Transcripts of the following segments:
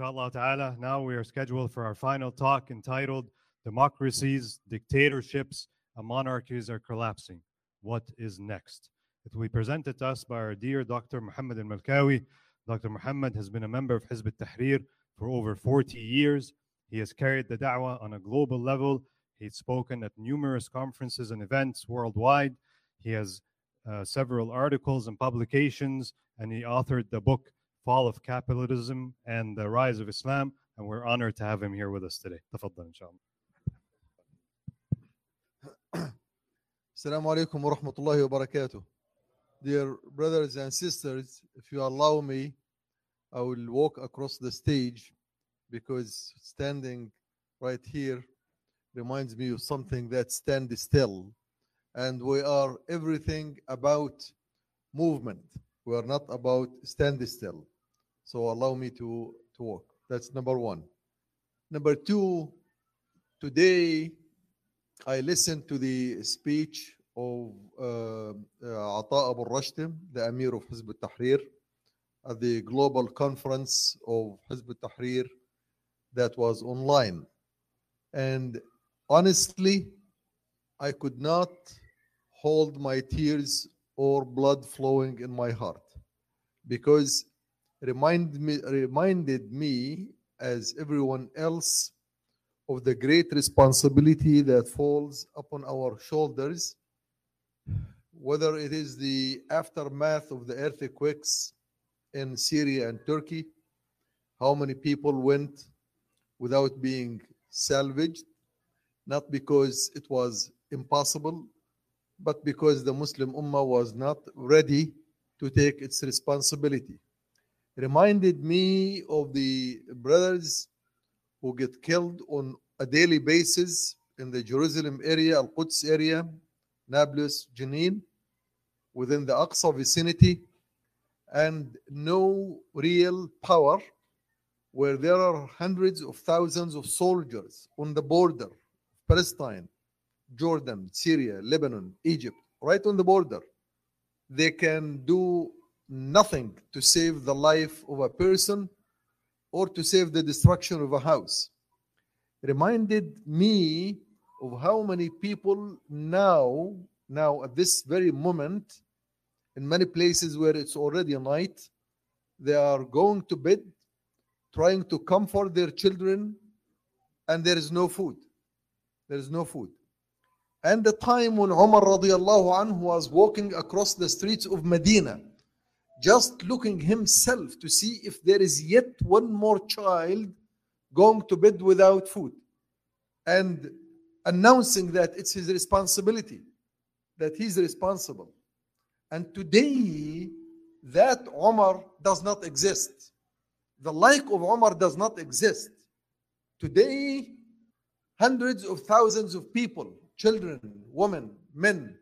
Inshallah ta'ala, now we are scheduled for our final talk entitled Democracies, Dictatorships, and Monarchies Are Collapsing. What is next? It will be presented to us by our dear Dr. Muhammad al Malkawi. Dr. Muhammad has been a member of Hizb ut Tahrir for over 40 years. He has carried the da'wah on a global level. He's spoken at numerous conferences and events worldwide. He has uh, several articles and publications, and he authored the book Fall of Capitalism and the Rise of Islam. And we're honored to have him here with us today. تفضل إن شاء الله. Assalamu alaikum wa rahmatullahi wa barakatuh. Dear brothers and sisters, if you allow me, I will walk across the stage because standing right here reminds me of something that stand still. And we are everything about movement. We are not about stand still. So allow me to, to walk. That's number one. Number two, today I listened to the speech of uh, uh, Ata Abu Rashta, the Amir of Hizb tahrir at the global conference of Hizb tahrir that was online. And honestly, I could not hold my tears or blood flowing in my heart. Because remind me, reminded me, as everyone else, of the great responsibility that falls upon our shoulders, whether it is the aftermath of the earthquakes in Syria and Turkey, how many people went without being salvaged, not because it was impossible, but because the Muslim Ummah was not ready to take its responsibility. Reminded me of the brothers who get killed on a daily basis in the Jerusalem area, Al Quds area, Nablus, Jenin, within the Aqsa vicinity, and no real power where there are hundreds of thousands of soldiers on the border, of Palestine, Jordan, Syria, Lebanon, Egypt, right on the border. They can do nothing to save the life of a person or to save the destruction of a house. Reminded me of how many people now, now at this very moment, in many places where it's already night, they are going to bed trying to comfort their children, and there is no food. There is no food. And the time when Umar radiallahu anhu was walking across the streets of Medina, just looking himself to see if there is yet one more child going to bed without food, and announcing that it's his responsibility, that he's responsible. And today, that Umar does not exist the like of Omar does not exist. Today, hundreds of thousands of people, children, women, men,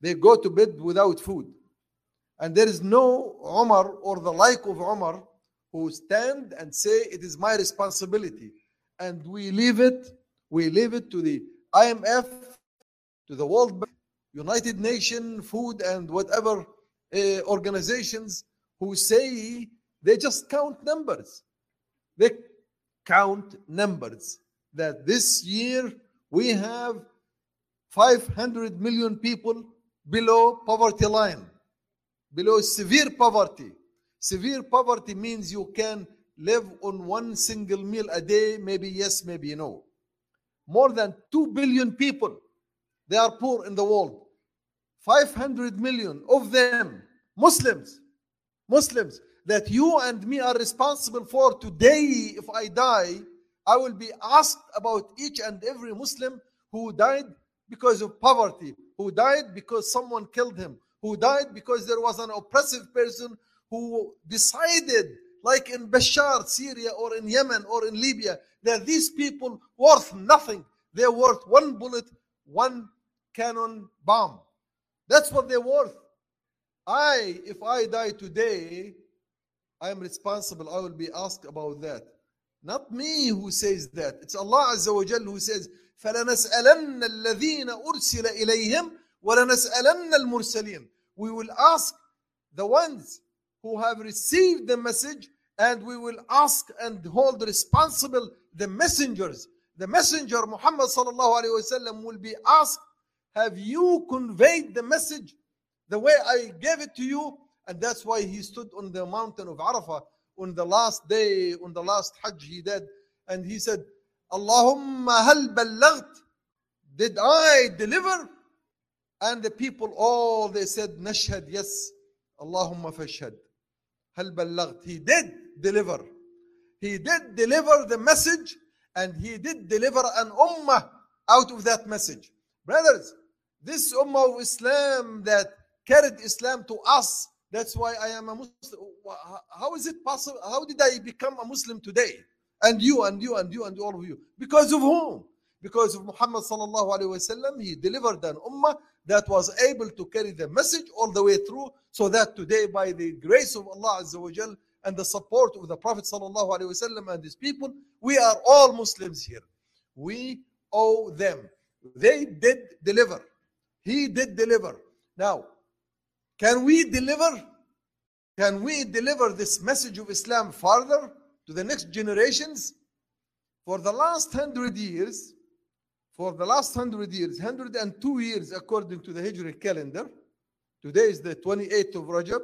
they go to bed without food. And there is no Omar or the like of Omar who stand and say, It is my responsibility. And we leave it, we leave it to the IMF, to the World Bank, United Nations, food and whatever uh, organizations who say they just count numbers. They count numbers. That this year we have 500 million people below poverty line, below severe poverty. Severe poverty means you can live on one single meal a day, maybe yes, maybe no. More than 2 billion people, they are poor in the world. 500 million of them, Muslims, Muslims that you and me are responsible for today, if I die, I will be asked about each and every Muslim who died because of poverty, who died because someone killed him, who died because there was an oppressive person who decided, like in Bashar, Syria, or in Yemen, or in Libya, that these people worth nothing. They're worth one bullet, one cannon bomb. That's what they're worth. I, if I die today, I am responsible. I will be asked about that. Not me who says that. It's Allah Azza wa Jal who says, فَلَنَسْأَلَنَّ الَّذِينَ أُرْسِلَ إِلَيْهِمْ وَلَنَسْأَلَنَّ الْمُرْسَلِينَ We will ask the ones who have received the message and we will ask and hold responsible the messengers. The messenger Muhammad sallallahu alaihi wasallam will be asked, have you conveyed the message the way I gave it to you? And that's why he stood on the mountain of Arafah on the last day, on the last Hajj he did. And he said, Allahumma hal ballagt? Did I deliver? And the people all they said, Nashhad, yes. Allahumma fashhad. Hal ballagt? He did deliver. He did deliver the message and he did deliver an ummah out of that message. Brothers, this ummah of Islam that carried Islam to us, that's why I am a Muslim. How is it possible? How did I become a Muslim today? And you, and you, and you, and all of you. Because of whom? Because of Muhammad sallallahu alaihi wasallam. He delivered an ummah that was able to carry the message all the way through, so that today, by the grace of Allah Azza wa Jal and the support of the Prophet sallallahu alaihi wasallam and his people, we are all Muslims here. We owe them. They did deliver. He did deliver. Now, can we deliver? Can we deliver this message of Islam further to the next generations? For the last hundred years, for the last hundred years, 102 years according to the Hijri calendar, today is the 28th of Rajab,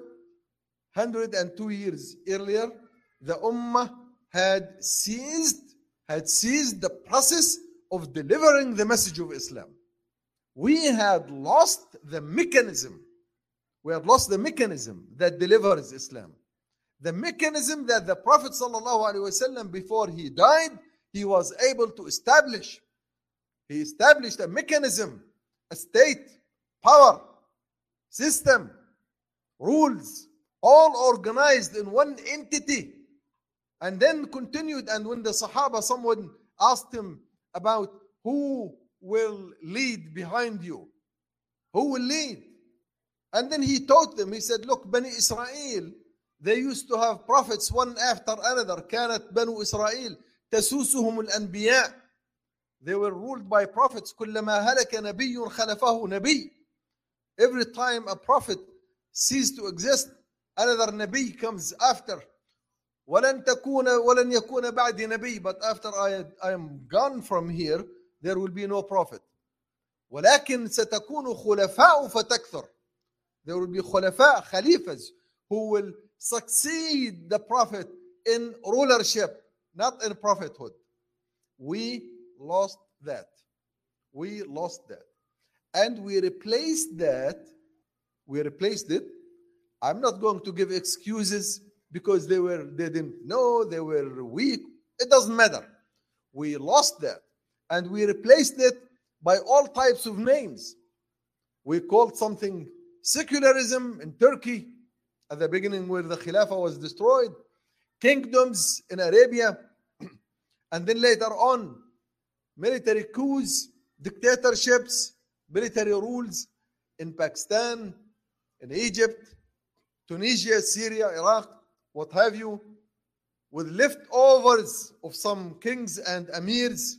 102 years earlier, the Ummah had seized, had seized the process of delivering the message of Islam. We had lost the mechanism we have lost the mechanism that delivers Islam. The mechanism that the Prophet ﷺ, before he died, he was able to establish. He established a mechanism, a state, power, system, rules, all organized in one entity. And then continued. And when the Sahaba, someone asked him about who will lead behind you, who will lead? And then he taught them, he said, Look, Bani Israel, they used to have prophets one after another. كانت بنو إسرائيل تسوسهم الأنبياء. They were ruled by prophets. كلما هلك نبي خلفه نبي. Every time a prophet ceased to exist, another نبي comes after. ولن تكون ولن يكون بعدي نبي. But after I, I am gone from here, there will be no prophet. ولكن ستكون خلفاء فتكثر. there will be khulafa, khalifas, who will succeed the Prophet in rulership, not in prophethood. We lost that. We lost that. And we replaced that. We replaced it. I'm not going to give excuses because they were they didn't know, they were weak. It doesn't matter. We lost that. And we replaced it by all types of names. We called something secularism in Turkey at the beginning where the Khilafah was destroyed, kingdoms in Arabia, and then later on, military coups, dictatorships, military rules in Pakistan, in Egypt, Tunisia, Syria, Iraq, what have you, with leftovers of some kings and emirs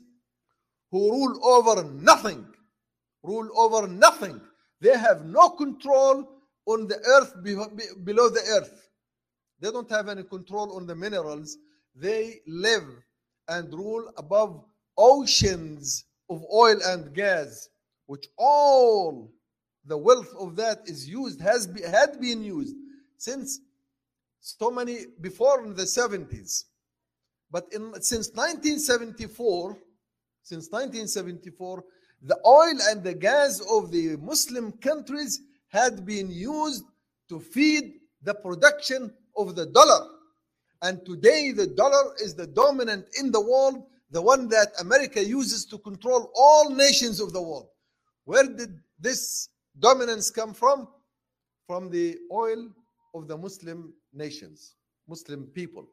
who rule over nothing, rule over nothing they have no control on the earth below the earth. They don't have any control on the minerals. They live and rule above oceans of oil and gas, which all the wealth of that is used, has be, had been used since so many before in the 70s. But in, since 1974, since 1974, the oil and the gas of the Muslim countries had been used to feed the production of the dollar. And today, the dollar is the dominant in the world, the one that America uses to control all nations of the world. Where did this dominance come from? From the oil of the Muslim nations. Muslim people.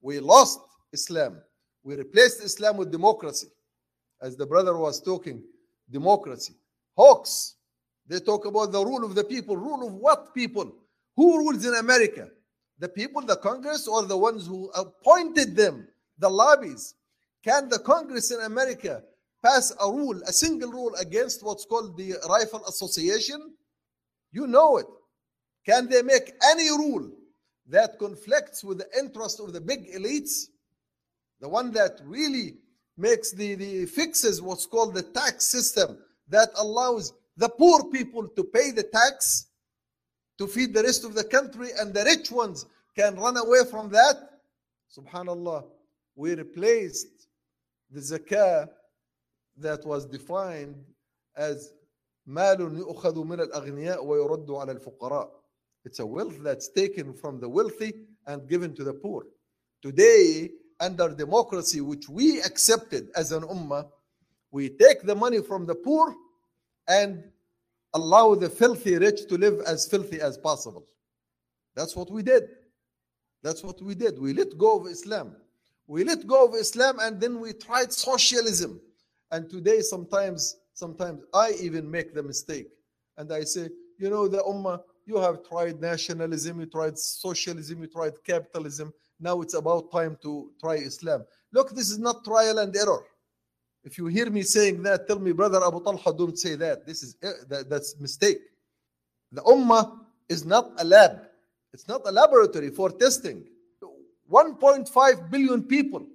We lost Islam. We replaced Islam with democracy. As the brother was talking, democracy. Hawks, they talk about the rule of the people. Rule of what people? Who rules in America? The people, the Congress, or the ones who appointed them, the lobbies? Can the Congress in America pass a rule, a single rule against what's called the Rifle Association? You know it. Can they make any rule that conflicts with the interest of the big elites? The one that really makes the, the fixes what's called the tax system that allows the poor people to pay the tax to feed the rest of the country and the rich ones can run away from that. Subhanallah, we replaced the zakah that was defined as مال يؤخذ من الأغنياء ويرد على الفقراء. It's a wealth that's taken from the wealthy and given to the poor. Today, under democracy, which we accepted as an ummah, we take the money from the poor and allow the filthy rich to live as filthy as possible. That's what we did. That's what we did. We let go of Islam. We let go of Islam and then we tried socialism. And today, sometimes, sometimes I even make the mistake. And I say, you know, the Ummah, you have tried nationalism, you tried socialism, you tried capitalism. Now it's about time to try Islam. Look, this is not trial and error. If you hear me saying that, tell me, brother Abu Talha, don't say that. This is eh, that, that's mistake. The Ummah is not a lab. It's not a laboratory for testing. 1.5 billion people.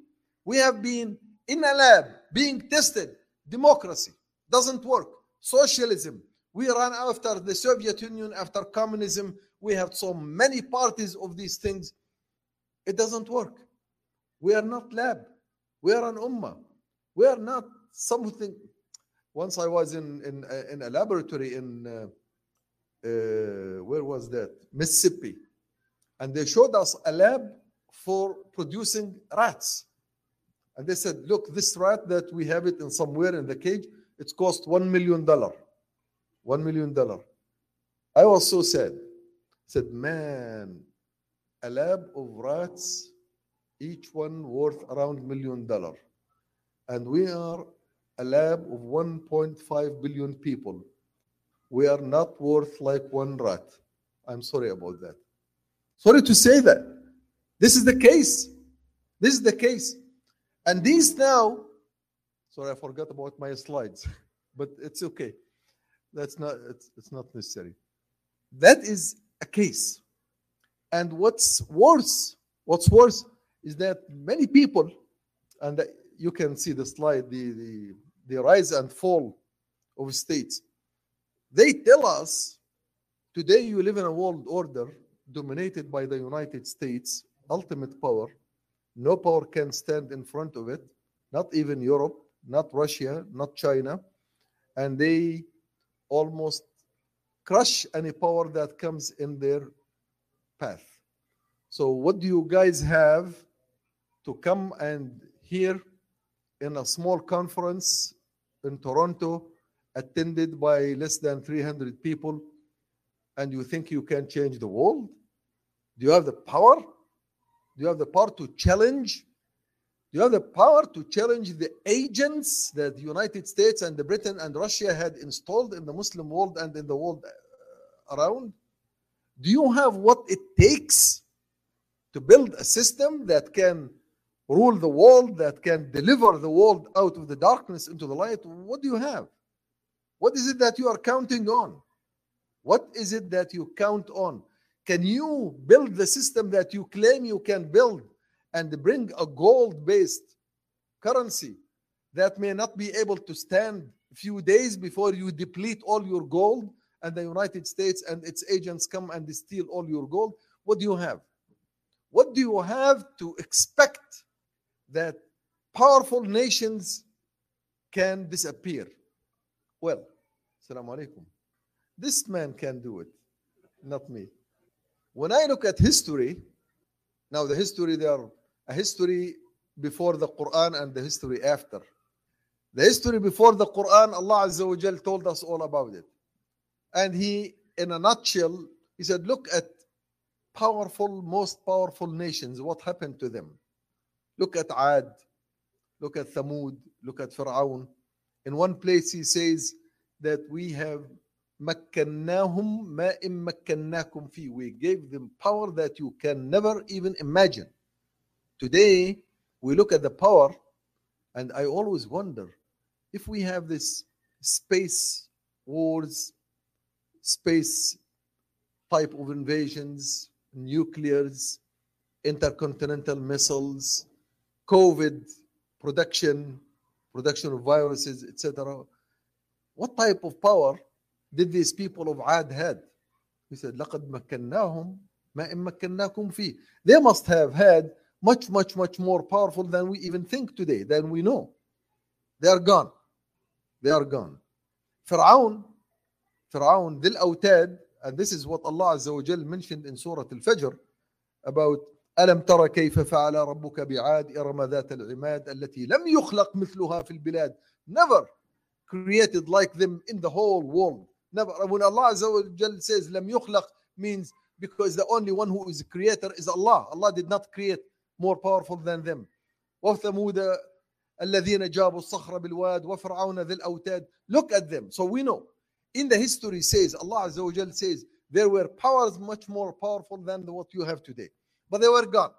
We have been in a lab being tested. Democracy doesn't work. Socialism. We ran after the Soviet Union, after communism. We have so many parties of these things. It doesn't work. We are not lab. We are an ummah. We are not something. Once I was in in, in a laboratory in uh, uh, where was that Mississippi, and they showed us a lab for producing rats. And they said, look, this rat that we have it in somewhere in the cage, it cost one million dollar. One million dollar. I was so sad. I said, man, a lab of rats, each one worth around million dollar. And we are a lab of 1.5 billion people. We are not worth like one rat. I'm sorry about that. Sorry to say that. This is the case. This is the case. And these now, sorry, I forgot about my slides, but it's okay. That's not it's, it's not necessary. That is a case. And what's worse, what's worse is that many people, and you can see the slide, the, the, the rise and fall of states. They tell us today you live in a world order dominated by the United States, ultimate power. No power can stand in front of it, not even Europe, not Russia, not China. And they almost crush any power that comes in their path. So, what do you guys have to come and hear in a small conference in Toronto, attended by less than 300 people, and you think you can change the world? Do you have the power? Do you have the power to challenge? Do you have the power to challenge the agents that the United States and the Britain and Russia had installed in the Muslim world and in the world around? Do you have what it takes to build a system that can rule the world, that can deliver the world out of the darkness into the light? What do you have? What is it that you are counting on? What is it that you count on? Can you build the system that you claim you can build and bring a gold based currency that may not be able to stand a few days before you deplete all your gold and the United States and its agents come and steal all your gold? What do you have? What do you have to expect that powerful nations can disappear? Well, Assalamu alaikum. This man can do it, not me. When I look at history, now the history, there are a history before the Quran and the history after. The history before the Quran, Allah Azza wa told us all about it. And He, in a nutshell, He said, Look at powerful, most powerful nations, what happened to them? Look at Ad, look at Thamud, look at Fir'aun. In one place, he says that we have مكناهم ما إن مكناكم فيه. We gave them power that you can never even imagine. Today, we look at the power, and I always wonder if we have this space wars, space type of invasions, nuclears, intercontinental missiles, COVID production, production of viruses, etc. What type of power did these people of Ad had? He said, لقد مكناهم ما إن مكناكم فيه. They must have had much, much, much more powerful than we even think today, than we know. They are gone. They are gone. فرعون فرعون ذي الأوتاد and this is what Allah Azza wa Jal mentioned in Surah Al-Fajr about ألم تر كيف فعل ربك بعاد إرم ذات العماد التي لم يخلق مثلها في البلاد never created like them in the whole world never when Allah Azza wa Jal says لم يخلق means because the only one who is creator is Allah Allah did not create more powerful than them وثمود الذين جابوا الصخر بالواد وفرعون ذي الأوتاد look at them so we know in the history says Allah Azza wa Jal says there were powers much more powerful than what you have today. But they were gone.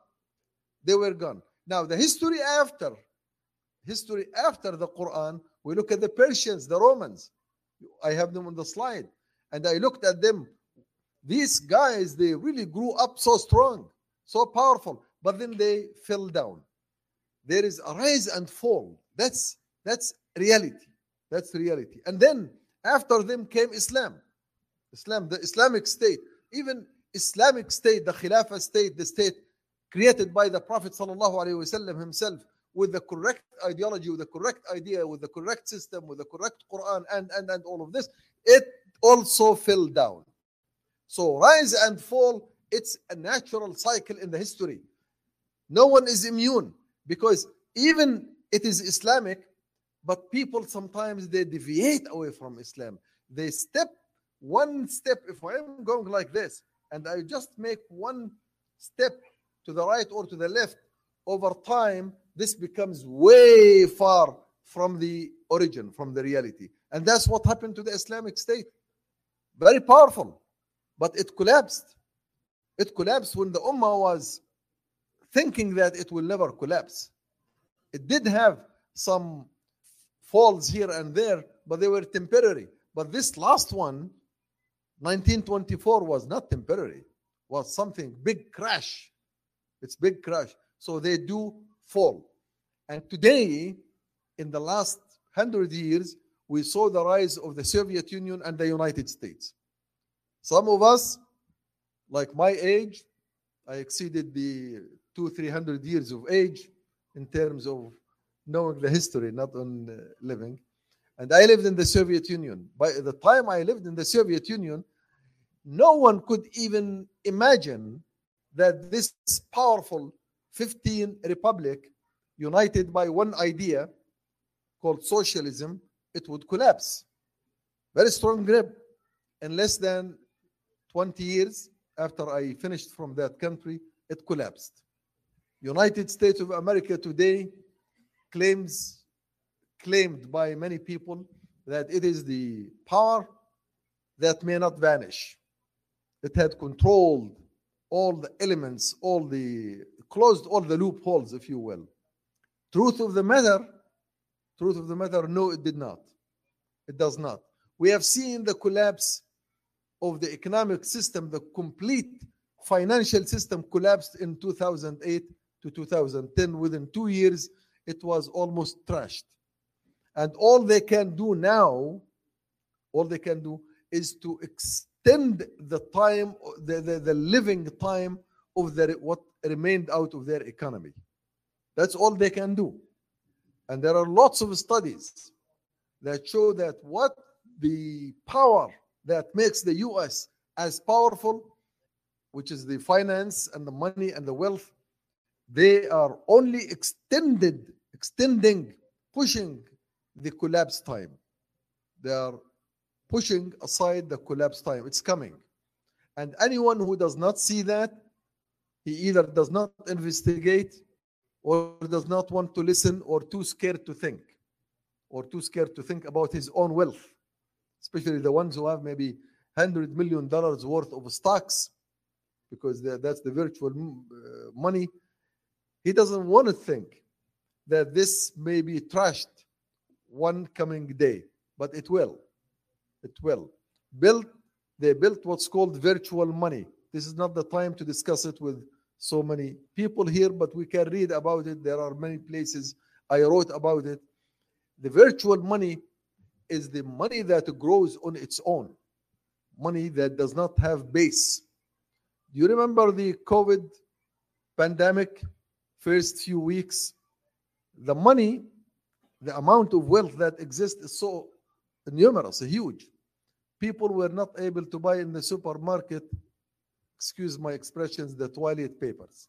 They were gone. Now the history after history after the Quran we look at the Persians the Romans. I have them on the slide. And I looked at them. These guys they really grew up so strong so powerful. But then they fell down. There is a rise and fall. That's that's reality. That's reality. And then after them came islam. Islam the islamic state. Even islamic state the khilafah state the state created by the prophet wasallam himself with the correct ideology with the correct idea with the correct system with the correct quran and and and all of this it also fell down. So rise and fall it's a natural cycle in the history. No one is immune because even it is Islamic, but people sometimes they deviate away from Islam. They step one step. If I am going like this and I just make one step to the right or to the left, over time, this becomes way far from the origin, from the reality. And that's what happened to the Islamic State. Very powerful, but it collapsed. It collapsed when the Ummah was thinking that it will never collapse. It did have some falls here and there, but they were temporary. But this last one, 1924, was not temporary, was something big crash. It's big crash. So they do fall. And today, in the last hundred years, we saw the rise of the Soviet Union and the United States. Some of us, like my age, I exceeded the two, three hundred years of age in terms of knowing the history, not on uh, living. And I lived in the Soviet Union. By the time I lived in the Soviet Union, no one could even imagine that this powerful 15 republic, united by one idea called socialism, it would collapse. Very strong grip. In less than 20 years after I finished from that country, it collapsed. United States of America today claims claimed by many people that it is the power that may not vanish. It had controlled all the elements, all the closed all the loopholes, if you will. Truth of the matter, truth of the matter, no, it did not. It does not. We have seen the collapse of the economic system, the complete financial system collapsed in 2008 to 2010. Within two years, it was almost trashed. And all they can do now, all they can do is to extend the time, the, the, the living time of their, what remained out of their economy. That's all they can do. And there are lots of studies that show that what the power that makes the US as powerful, which is the finance and the money and the wealth, they are only extended, extending, pushing the collapse time. They are pushing aside the collapse time. It's coming. And anyone who does not see that, he either does not investigate or does not want to listen or too scared to think or too scared to think about his own wealth especially the ones who have maybe 100 million dollars worth of stocks because that's the virtual uh, money he doesn't want to think that this may be trashed one coming day but it will. It will. Built they built what's called virtual money. This is not the time to discuss it with so many people here but we can read about it. There are many places i wrote about it. The virtual money is the money that grows on its own money that does not have base. Do you remember the covid pandemic first few weeks the money the amount of wealth that exists is so numerous huge. People were not able to buy in the supermarket excuse my expressions the toilet papers.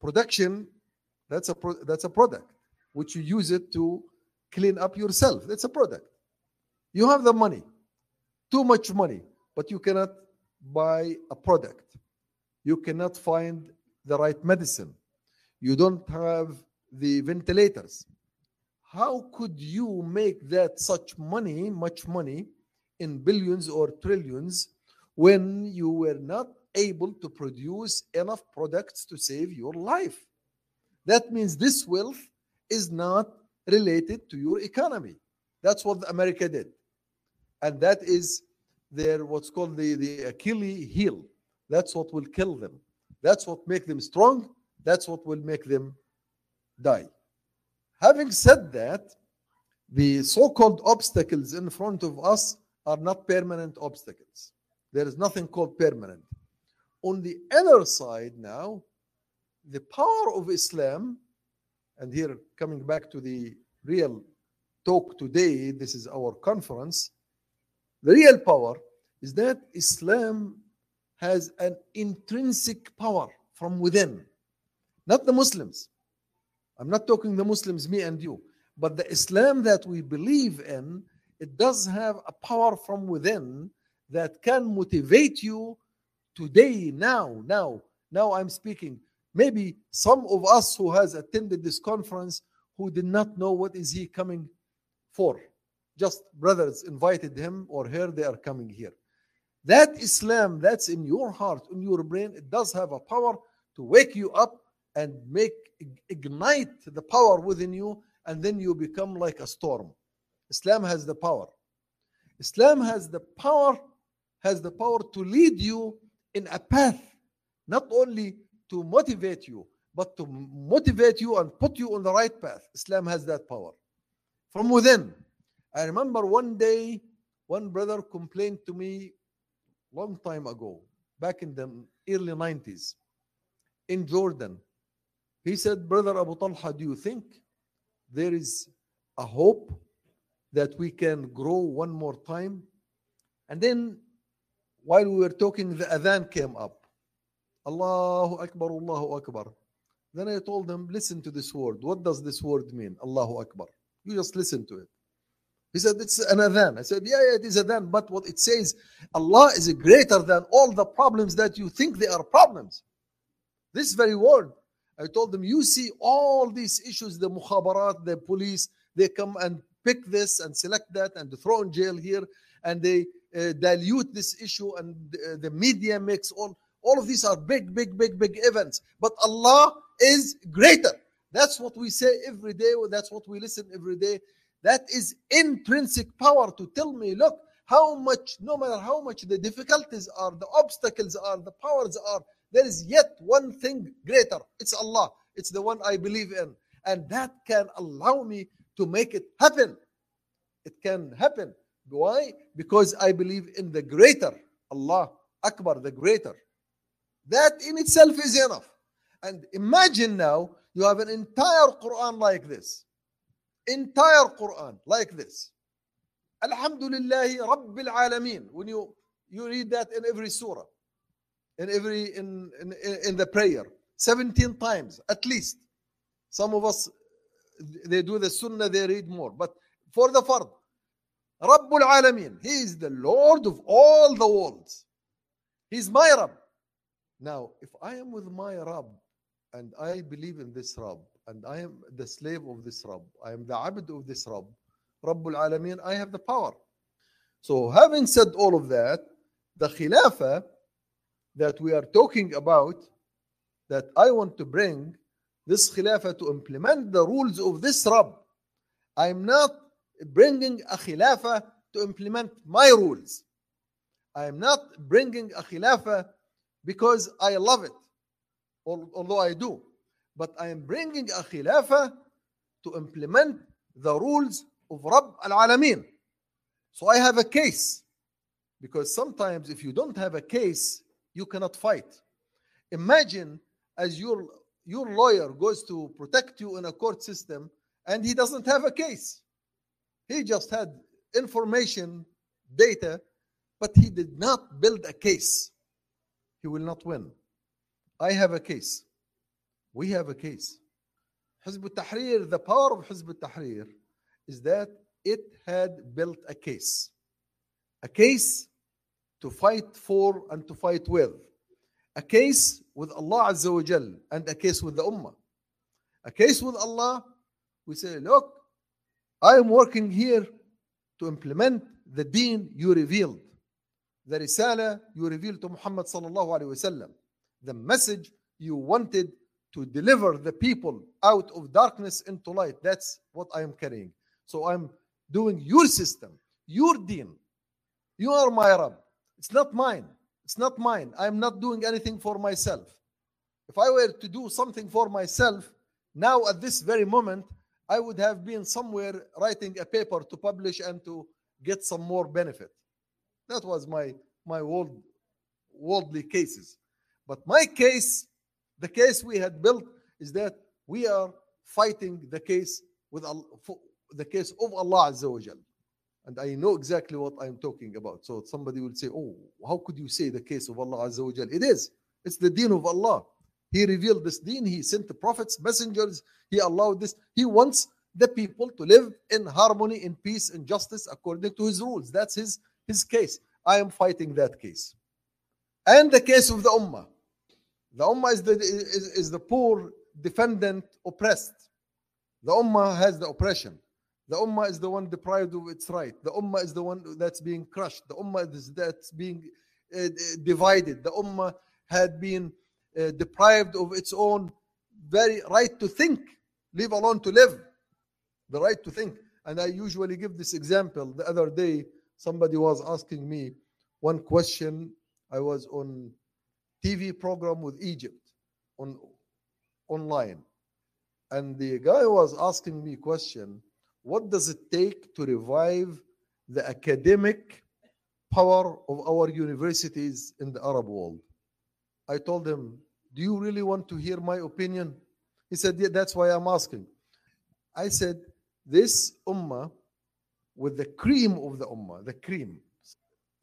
Production that's a pro- that's a product which you use it to clean up yourself. That's a product. You have the money too much money but you cannot buy a product. You cannot find the right medicine. You don't have the ventilators. How could you make that such money much money in billions or trillions when you were not able to produce enough products to save your life? That means this wealth is not related to your economy. That's what america did. And that is their what's called the, the achilles heel. That's what will kill them. That's what make them strong. That's what will make them die. Having said that the so-called obstacles in front of us are not permanent obstacles. There is nothing called permanent. On the other side now the power of islam and here coming back to the real talk today this is our conference the real power is that islam has an intrinsic power from within not the muslims i'm not talking the muslims me and you but the islam that we believe in it does have a power from within that can motivate you today now now. Now i'm speaking. Maybe some of us who has attended this conference who did not know what is he coming for. Just brothers invited him or her they are coming here. That islam that's in your heart in your brain it does have a power to wake you up and make ignite the power within you and then you become like a storm. Islam has the power. Islam has the power has the power to lead you in a path not only to motivate you but to motivate you and put you on the right path. Islam has that power. From within. I remember one day one brother complained to me long time ago back in the early 90s in jordan he said brother abu talha do you think there is a hope that we can grow one more time? And then while we were talking the adhan came up. Allahu akbar allahu akbar. Then i told him listen to this word. What does this word mean allahu akbar? You just listen to it. He said it's an adhan. I said yeah, yeah it is adhan but what it says allah is greater than all the problems that you think they are problems. This very word i told them you see all these issues the mukhabarat the police they come and pick this and select that and throw in jail here and they uh, dilute this issue and uh, the media makes all all of these are big big big big events. But allah is greater. That's what we say every day that's what we listen every day. That is intrinsic power to tell me look how much no matter how much the difficulties are the obstacles are the powers are there is yet one thing greater. It's allah. It's the one i believe in. And that can allow me to make it happen. It can happen. Why? Because i believe in the greater. Allah akbar the greater. That in itself is enough. And imagine now you have an entire quran like this. Entire quran like this. Alhamdulillah rabbil alameen. When you you read that in every surah in every in, in in the prayer. 17 times at least. Some of us they do the sunnah they read more. But for the fard rabbul alameen he is the lord of all the worlds. He's my rabb. Now, if I am with my Rab and I believe in this Rab and I am the slave of this Rab, I am the abd of this Rab, Rabbul Alameen, I have the power. So, having said all of that, the Khilafah that we are talking about, that I want to bring this Khilafah to implement the rules of this Rab. I'm not bringing a Khilafah to implement my rules. I am not bringing a Khilafah because I love it, although I do. But I am bringing a Khilafah to implement the rules of Rabb al Alameen. So I have a case. Because sometimes if you don't have a case, you cannot fight. Imagine as your your lawyer goes to protect you in a court system and he doesn't have a case. He just had information, data, but he did not build a case. He will not win. I have a case. We have a case. Hizb al-Tahrir, the power of Hizb al-Tahrir is that it had built a case. A case to fight for and to fight with. A case with Allah Azza wa Jal and a case with the Ummah. A case with Allah, we say, look, I am working here to implement the deen you revealed. The risala you revealed to Muhammad sallallahu alaihi wasallam. The message you wanted to deliver the people out of darkness into light. That's what I am carrying. So I'm doing your system, your deen. You are my Rabb. It's not mine. It's not mine. I'm not doing anything for myself. If I were to do something for myself, now at this very moment, I would have been somewhere writing a paper to publish and to get some more benefit. That was my my world, worldly cases. But my case, the case we had built is that we are fighting the case with the case of Allah Azza wa. And I know exactly what I'm talking about. So somebody will say, Oh, how could you say the case of Allah Azza wa Jal? It is. It's the deen of Allah. He revealed this deen. He sent the prophets, messengers. He allowed this. He wants the people to live in harmony, in peace, in justice according to his rules. That's his, his case. I am fighting that case. And the case of the Ummah. The Ummah is the, is, is the poor, defendant, oppressed. The Ummah has the oppression. The Ummah is the one deprived of its right. The Ummah is the one that's being crushed. The Ummah is that's being uh, divided. The Ummah had been uh, deprived of its own very right to think, leave alone to live. The right to think. And I usually give this example. The other day, somebody was asking me one question. I was on TV program with Egypt on online. And the guy was asking me question, what does it take to revive the academic power of our universities in the Arab world? I told him, do you really want to hear my opinion? He said, yeah, that's why I'm asking. I said, this ummah with the cream of the ummah, the cream,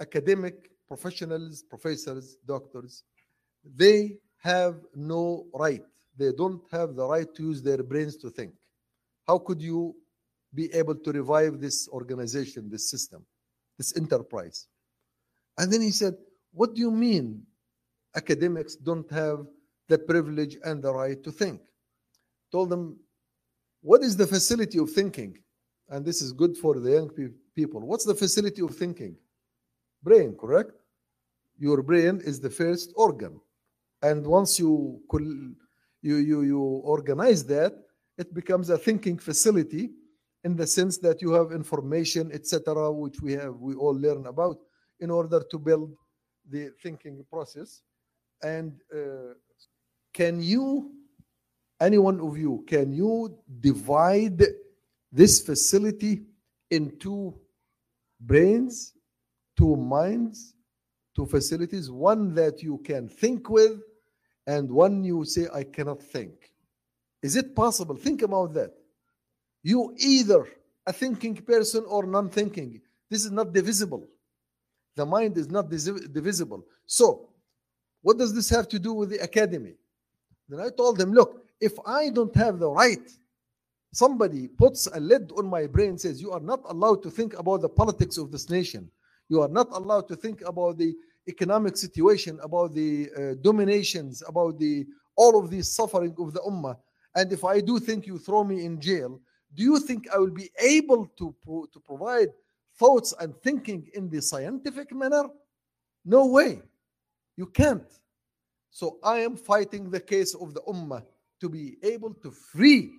academic professionals, professors, doctors, they have no right. They don't have the right to use their brains to think. How could you be able to revive this organization, this system, this enterprise? And then he said, What do you mean academics don't have the privilege and the right to think? Told them, What is the facility of thinking? And this is good for the young pe- people. What's the facility of thinking? Brain, correct? Your brain is the first organ. And once you, you, you, you organize that, it becomes a thinking facility in the sense that you have information, etc., which we have we all learn about in order to build the thinking process. And uh, can you, any one of you, can you divide this facility into brains, two minds, two facilities, one that you can think with, and one you say, I cannot think. Is it possible? Think about that. You either a thinking person or non thinking. This is not divisible. The mind is not divisible. So, what does this have to do with the academy? Then I told them, look, if I don't have the right, somebody puts a lid on my brain, says, you are not allowed to think about the politics of this nation. You are not allowed to think about the economic situation, about the uh, dominations, about the all of the suffering of the ummah, and if I do think you throw me in jail, do you think I will be able to pro- to provide thoughts and thinking in the scientific manner? No way. You can't. So I am fighting the case of the ummah to be able to free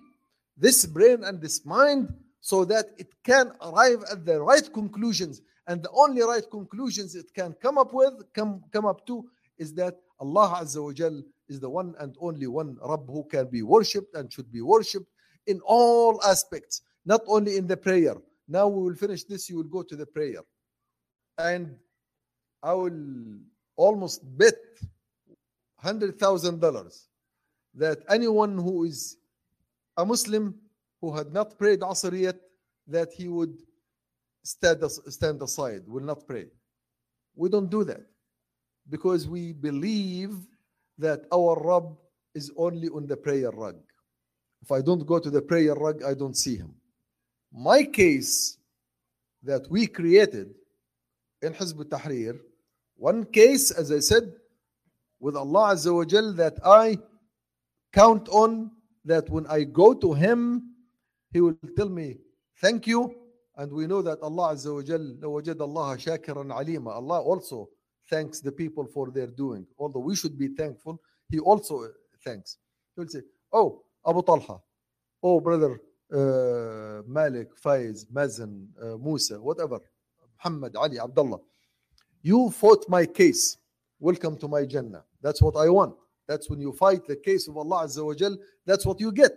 this brain and this mind so that it can arrive at the right conclusions. And the only right conclusions it can come up with, come, come up to, is that Allah Azza wa Jal is the one and only one Rabb who can be worshipped and should be worshipped in all aspects, not only in the prayer. Now we will finish this, you will go to the prayer. And I will almost bet $100,000 that anyone who is a Muslim who had not prayed Asr yet, that he would stand, stand aside, will not pray. We don't do that because we believe that our Rabb is only on the prayer rug. If I don't go to the prayer rug, I don't see him. My case that we created in Hizb tahrir one case, as I said, with Allah Azza wa Jal, that I count on that when I go to Him, He will tell me, Thank you. And we know that Allah Azza wa Jal, وَجَدَ اللَّهَ شَاكِرًا عَلِيمًا. Allah also thanks the people for their doing. Although we should be thankful, He also thanks. He will say, Oh, Abu Talha, oh, brother uh, Malik, Faiz, Mazen, uh, Musa, whatever, Muhammad, Ali, Abdullah, you fought my case. Welcome to my Jannah. That's what I want. That's when you fight the case of Allah Azza wa Jal, that's what you get.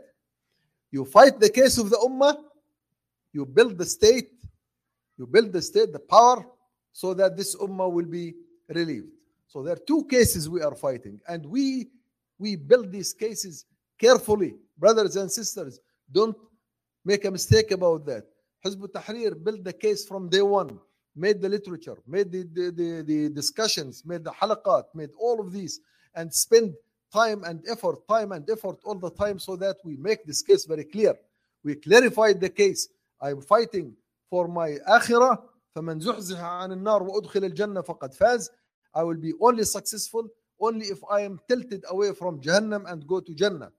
You fight the case of the Ummah, you build the state, you build the state, the power, so that this Ummah will be relieved. So there are two cases we are fighting, and we we build these cases carefully, brothers and sisters. Don't make a mistake about that. Hizb Tahrir built the case from day one, made the literature, made the, the, the, the discussions, made the halaqat, made all of these, and spend time and effort, time and effort all the time so that we make this case very clear. We clarified the case. I'm fighting for my akhirah. فمن زحزح عن النار وأدخل الجنة فقد فاز. I will be only successful only if I am tilted away from Jahannam and go to Jannah.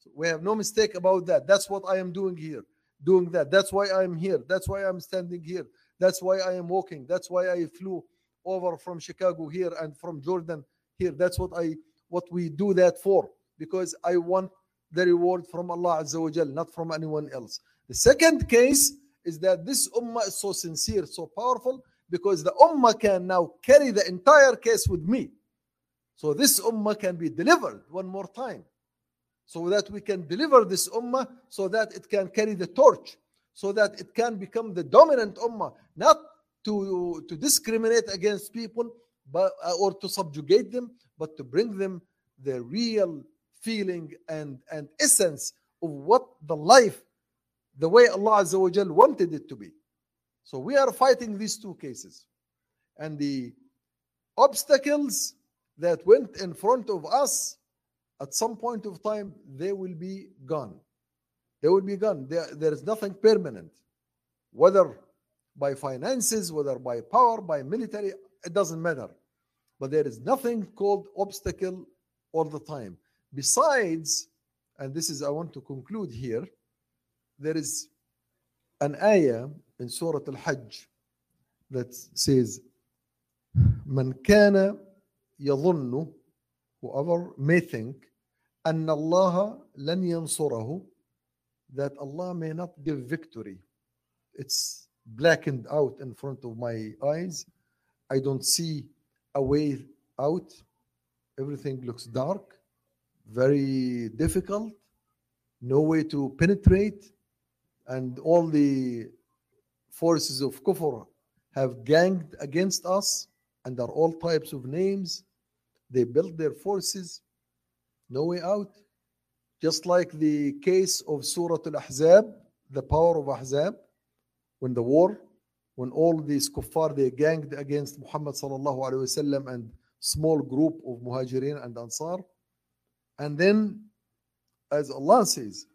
So we have no mistake about that. That's what I am doing here. Doing that. That's why I am here. That's why I'm standing here. That's why I am walking. That's why I flew over from Chicago here and from Jordan here. That's what I what we do that for. Because I want the reward from Allah Azza wa Jal, not from anyone else. The second case is that this ummah is so sincere, so powerful, because the ummah can now carry the entire case with me. So this ummah can be delivered one more time. So that we can deliver this ummah so that it can carry the torch, so that it can become the dominant ummah, not to, to discriminate against people but uh, or to subjugate them, but to bring them the real feeling and, and essence of what the life, the way Allah Azza wa Jal wanted it to be. So we are fighting these two cases. And the obstacles that went in front of us at some point of time they will be gone. They will be gone. There, there is nothing permanent whether by finances whether by power by military it doesn't matter. But there is nothing called obstacle all the time. Besides and this is i want to conclude here there is an ayah in surah al-hajj that says man kana yadhunnu whoever may think أن الله لن ينصره that Allah may not give victory. It's blackened out in front of my eyes. I don't see a way out. Everything looks dark, very difficult, no way to penetrate, and all the forces of kufr have ganged against us under all types of names. They built their forces, no way out. Just like the case of Surah Al Ahzab, the power of Ahzab, when the war, when all these kuffar they ganged against Muhammad sallallahu alaihi wasallam and small group of muhajirin and ansar, and then, as Allah says,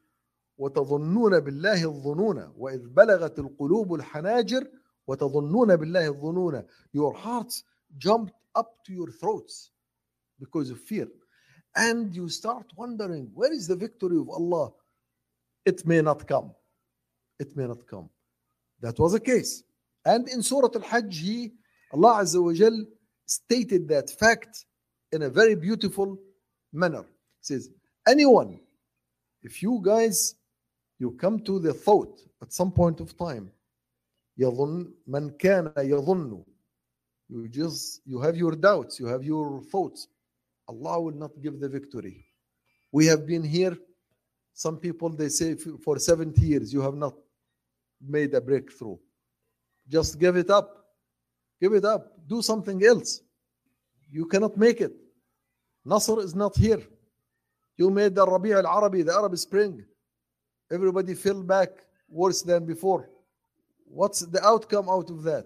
وتظنون بالله الظنون وإذ بلغت القلوب الحناجر وتظنون بالله الظنون your hearts jumped up to your throats because of fear. And you start wondering, where is the victory of Allah? It may not come. It may not come. That was the case. And in Surah Al-Hajj, he, Allah Azza wa Jal stated that fact in a very beautiful manner. He says, anyone, if you guys, you come to the thought at some point of time, يظن من كان يظن you just you have your doubts you have your thoughts allah will not give the victory. We have been here. Some people they say for 70 years you have not made a breakthrough. Just give it up. Give it up. Do something else. You cannot make it. Nasr is not here. You made the rabi' al-arabi the arab spring. Everybody fell back worse than before. What's the outcome out of that?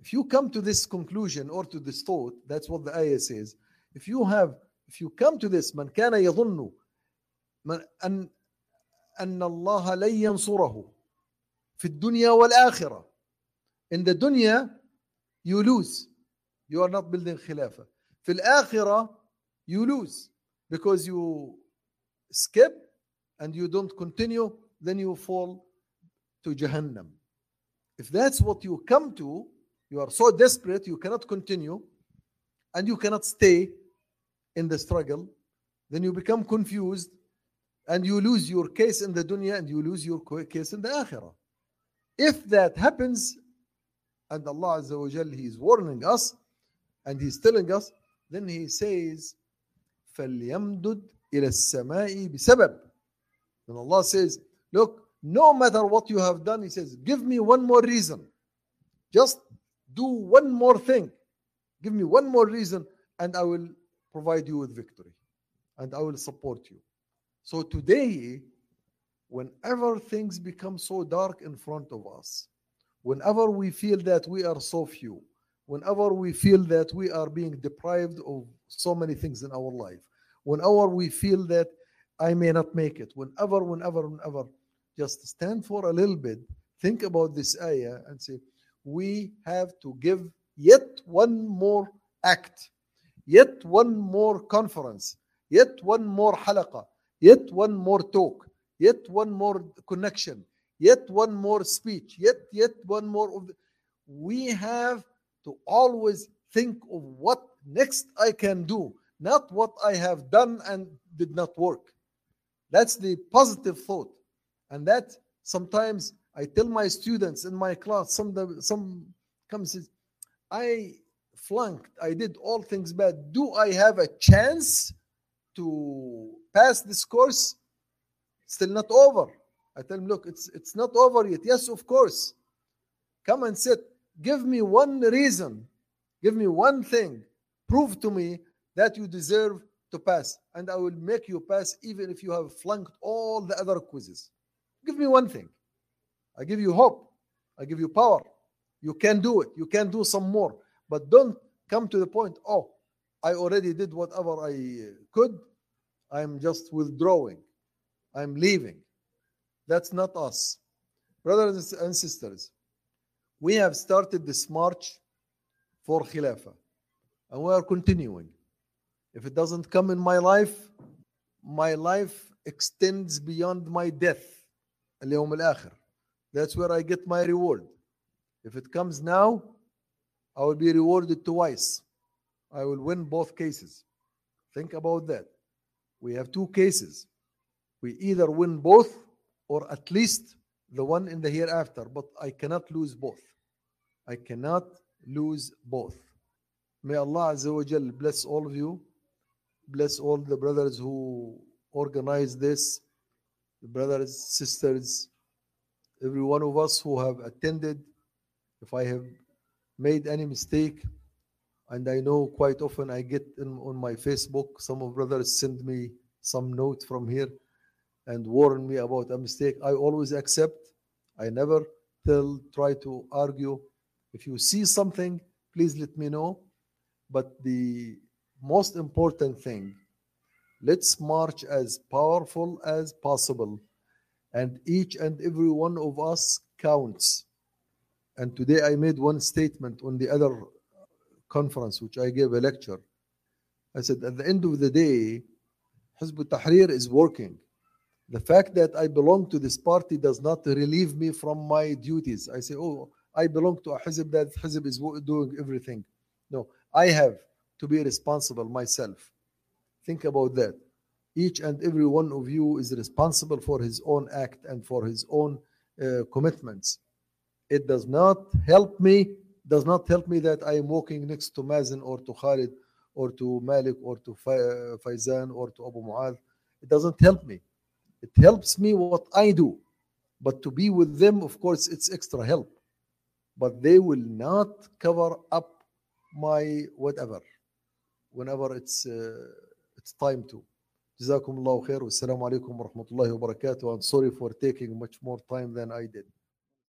If you come to this conclusion or to this thought that's what the ayah says if you have if you come to this من كان يظن من أن أن الله لن ينصره في الدنيا والآخرة in the dunya you lose you are not building khilafah في الآخرة you lose because you skip and you don't continue then you fall to Jahannam if that's what you come to you are so desperate you cannot continue and you cannot stay in the struggle then you become confused and you lose your case in the dunya and you lose your co- case in the akhirah if that happens and allah Azza wa Jal, he is warning us and he's telling us then he says فَلْيَمْدُدْ إِلَى السَّمَاءِ بِسَبَبٍ and allah says look no matter what you have done he says give me one more reason just do one more thing give me one more reason and i will provide you with victory and i will support you. So today whenever things become so dark in front of us whenever we feel that we are so few whenever we feel that we are being deprived of so many things in our life whenever we feel that i may not make it whenever whenever whenever just stand for a little bit think about this ayah and say we have to give yet one more act yet one more conference. Yet one more halaqa yet one more talk. Yet one more connection. Yet one more speech. Yet yet one more we have to always think of what next i can do not what i have done and did not work. That's the positive thought. And that sometimes i tell my students in my class some some comes i flunked. I did all things bad. Do i have a chance to pass this course? Still not over. I tell him, look it's it's not over yet. Yes of course. Come and sit. Give me one reason. Give me one thing. Prove to me that you deserve to pass and i will make you pass even if you have flunked all the other quizzes. Give me one thing. I give you hope. I give you power. You can do it. You can do some more but don't come to the point oh i already did whatever i could i'm just withdrawing i'm leaving that's not us brothers and sisters we have started this march for khilafah and we are continuing if it doesn't come in my life my life extends beyond my death اليوم الآخر that's where I get my reward if it comes now I will be rewarded twice. I will win both cases. Think about that. We have two cases. We either win both or at least the one in the hereafter but I cannot lose both. I cannot lose both. May Allah Azza wa bless all of you bless all the brothers who organized this the brothers, sisters, every one of us who have attended. If I have made any mistake, and I know quite often I get in, on my Facebook, some of brothers send me some note from here and warn me about a mistake. I always accept. I never tell, try to argue. If you see something, please let me know. But the most important thing let's march as powerful as possible and each and every one of us counts and today i made one statement on the other conference, which I gave a lecture, I said, at the end of the day, Hizb ut-Tahrir is working. The fact that I belong to this party does not relieve me from my duties. I say, oh, I belong to a Hizb that Hizb is doing everything. No, I have to be responsible myself. Think about that. Each and every one of you is responsible for his own act and for his own uh, commitments. It does not help me, does not help me that I am walking next to Mazen or to Khalid or to Malik or to Fa- Faizan or to Abu Mu'adh. It doesn't help me. It helps me what I do. But to be with them, of course, it's extra help. But they will not cover up my whatever whenever it's uh, it's time to. جزاكم الله خير والسلام عليكم ورحمة الله وبركاته. I'm sorry for taking much more time than I did.